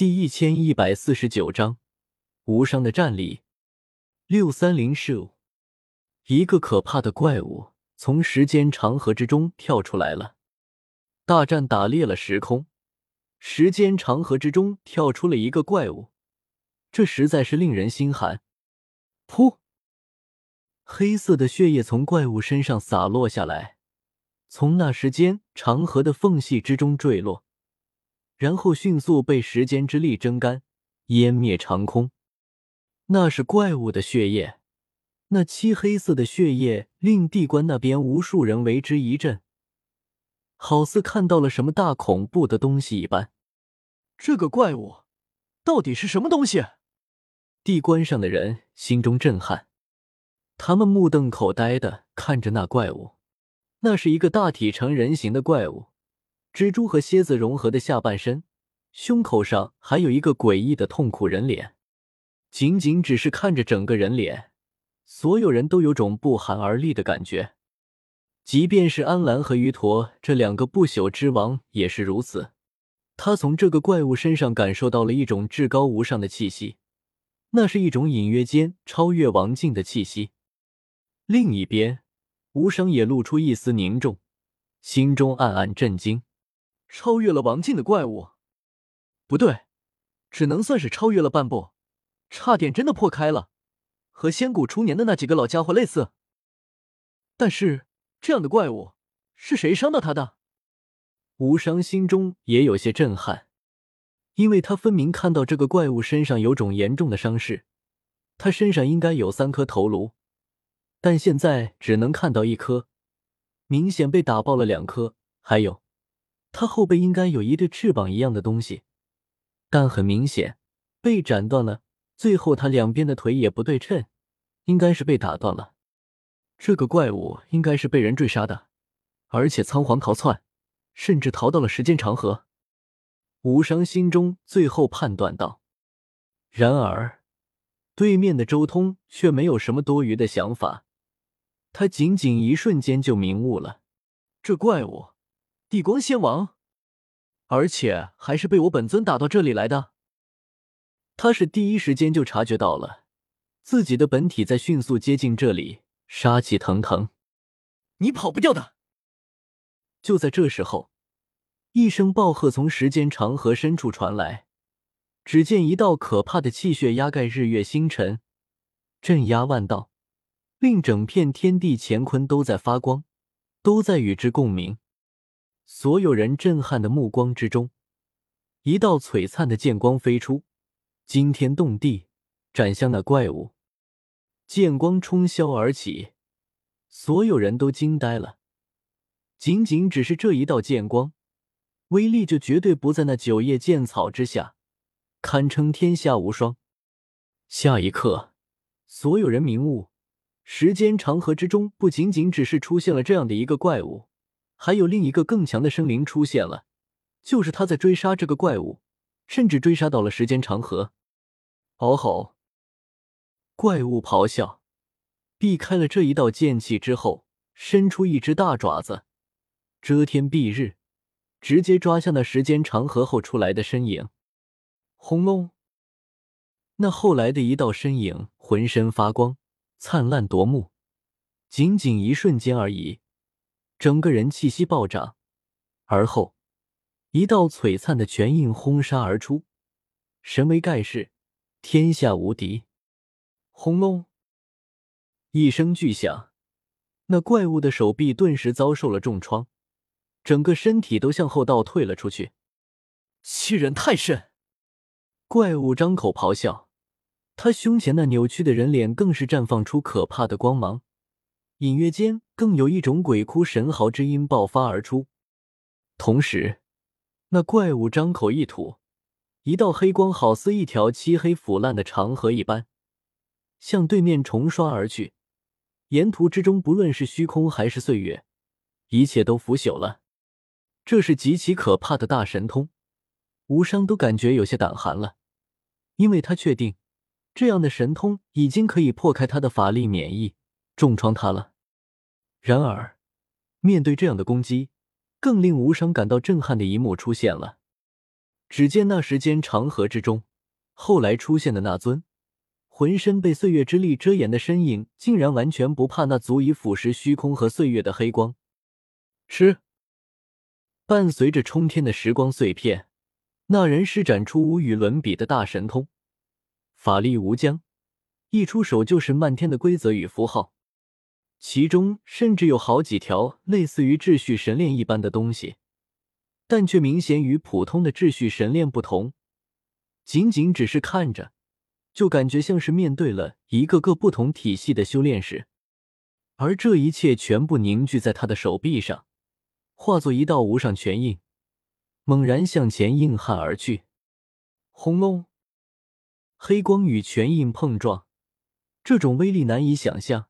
第一千一百四十九章无伤的战力。六三零 s 一个可怕的怪物从时间长河之中跳出来了。大战打裂了时空，时间长河之中跳出了一个怪物，这实在是令人心寒。噗！黑色的血液从怪物身上洒落下来，从那时间长河的缝隙之中坠落。然后迅速被时间之力蒸干，湮灭长空。那是怪物的血液，那漆黑色的血液令地关那边无数人为之一震，好似看到了什么大恐怖的东西一般。这个怪物到底是什么东西？地关上的人心中震撼，他们目瞪口呆的看着那怪物。那是一个大体成人形的怪物。蜘蛛和蝎子融合的下半身，胸口上还有一个诡异的痛苦人脸。仅仅只是看着整个人脸，所有人都有种不寒而栗的感觉。即便是安澜和鱼陀这两个不朽之王也是如此。他从这个怪物身上感受到了一种至高无上的气息，那是一种隐约间超越王境的气息。另一边，无声也露出一丝凝重，心中暗暗震惊。超越了王境的怪物，不对，只能算是超越了半步，差点真的破开了，和仙谷初年的那几个老家伙类似。但是这样的怪物是谁伤到他的？无伤心中也有些震撼，因为他分明看到这个怪物身上有种严重的伤势，他身上应该有三颗头颅，但现在只能看到一颗，明显被打爆了两颗，还有。他后背应该有一对翅膀一样的东西，但很明显被斩断了。最后他两边的腿也不对称，应该是被打断了。这个怪物应该是被人追杀的，而且仓皇逃窜，甚至逃到了时间长河。无伤心中最后判断道。然而，对面的周通却没有什么多余的想法，他仅仅一瞬间就明悟了，这怪物。地光仙王，而且还是被我本尊打到这里来的。他是第一时间就察觉到了自己的本体在迅速接近这里，杀气腾腾。你跑不掉的！就在这时候，一声暴喝从时间长河深处传来，只见一道可怕的气血压盖日月星辰，镇压万道，令整片天地乾坤都在发光，都在与之共鸣。所有人震撼的目光之中，一道璀璨的剑光飞出，惊天动地，斩向那怪物。剑光冲霄而起，所有人都惊呆了。仅仅只是这一道剑光，威力就绝对不在那九叶剑草之下，堪称天下无双。下一刻，所有人明悟：时间长河之中，不仅仅只是出现了这样的一个怪物。还有另一个更强的生灵出现了，就是他在追杀这个怪物，甚至追杀到了时间长河。嗷吼！怪物咆哮，避开了这一道剑气之后，伸出一只大爪子，遮天蔽日，直接抓向那时间长河后出来的身影。轰隆！那后来的一道身影，浑身发光，灿烂夺目，仅仅一瞬间而已。整个人气息暴涨，而后一道璀璨的拳印轰杀而出，神威盖世，天下无敌。轰隆！一声巨响，那怪物的手臂顿时遭受了重创，整个身体都向后倒退了出去。欺人太甚！怪物张口咆哮，他胸前那扭曲的人脸更是绽放出可怕的光芒。隐约间，更有一种鬼哭神嚎之音爆发而出。同时，那怪物张口一吐，一道黑光好似一条漆黑腐烂的长河一般，向对面重刷而去。沿途之中，不论是虚空还是岁月，一切都腐朽了。这是极其可怕的大神通，无伤都感觉有些胆寒了，因为他确定，这样的神通已经可以破开他的法力免疫，重创他了。然而，面对这样的攻击，更令无伤感到震撼的一幕出现了。只见那时间长河之中，后来出现的那尊浑身被岁月之力遮掩的身影，竟然完全不怕那足以腐蚀虚空和岁月的黑光。吃！伴随着冲天的时光碎片，那人施展出无与伦比的大神通，法力无疆，一出手就是漫天的规则与符号，其中甚至有好几条类似于秩序神链一般的东西。但却明显与普通的秩序神链不同，仅仅只是看着，就感觉像是面对了一个个不同体系的修炼士，而这一切全部凝聚在他的手臂上，化作一道无上拳印，猛然向前硬汉而去。轰隆！黑光与拳印碰撞，这种威力难以想象，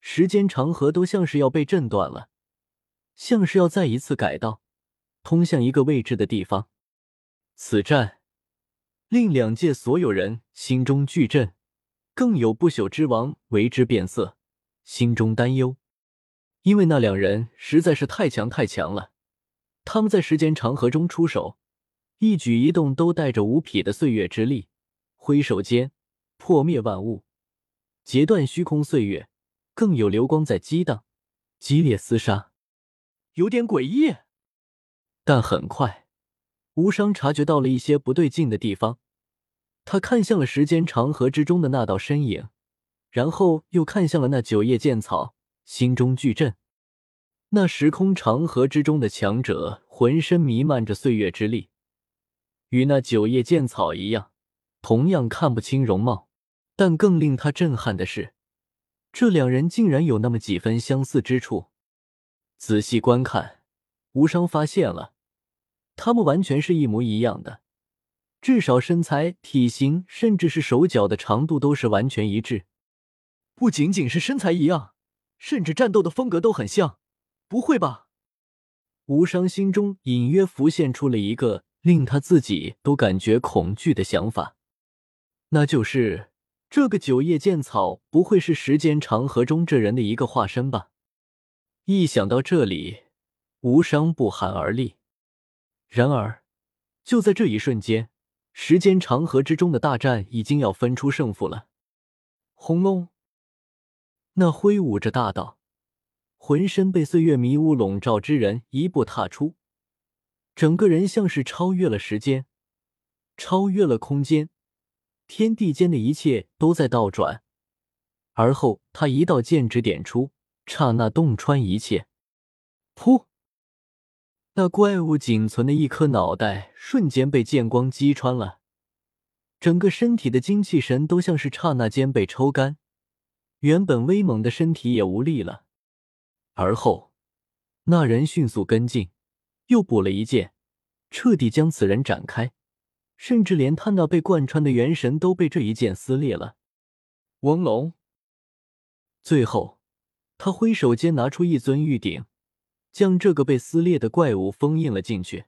时间长河都像是要被震断了，像是要再一次改道。通向一个未知的地方，此战令两界所有人心中巨震，更有不朽之王为之变色，心中担忧，因为那两人实在是太强太强了。他们在时间长河中出手，一举一动都带着无匹的岁月之力，挥手间破灭万物，截断虚空岁月，更有流光在激荡，激烈厮杀，有点诡异。但很快，无伤察觉到了一些不对劲的地方。他看向了时间长河之中的那道身影，然后又看向了那九叶剑草，心中巨震。那时空长河之中的强者，浑身弥漫着岁月之力，与那九叶剑草一样，同样看不清容貌。但更令他震撼的是，这两人竟然有那么几分相似之处。仔细观看，无伤发现了。他们完全是一模一样的，至少身材、体型，甚至是手脚的长度都是完全一致。不仅仅是身材一样，甚至战斗的风格都很像。不会吧？无伤心中隐约浮现出了一个令他自己都感觉恐惧的想法，那就是这个九叶剑草不会是时间长河中这人的一个化身吧？一想到这里，无伤不寒而栗。然而，就在这一瞬间，时间长河之中的大战已经要分出胜负了。轰隆！那挥舞着大道、浑身被岁月迷雾笼罩之人一步踏出，整个人像是超越了时间，超越了空间，天地间的一切都在倒转。而后，他一道剑指点出，刹那洞穿一切。噗！那怪物仅存的一颗脑袋瞬间被剑光击穿了，整个身体的精气神都像是刹那间被抽干，原本威猛的身体也无力了。而后，那人迅速跟进，又补了一剑，彻底将此人斩开，甚至连他那被贯穿的元神都被这一剑撕裂了。翁龙，最后，他挥手间拿出一尊玉鼎。将这个被撕裂的怪物封印了进去。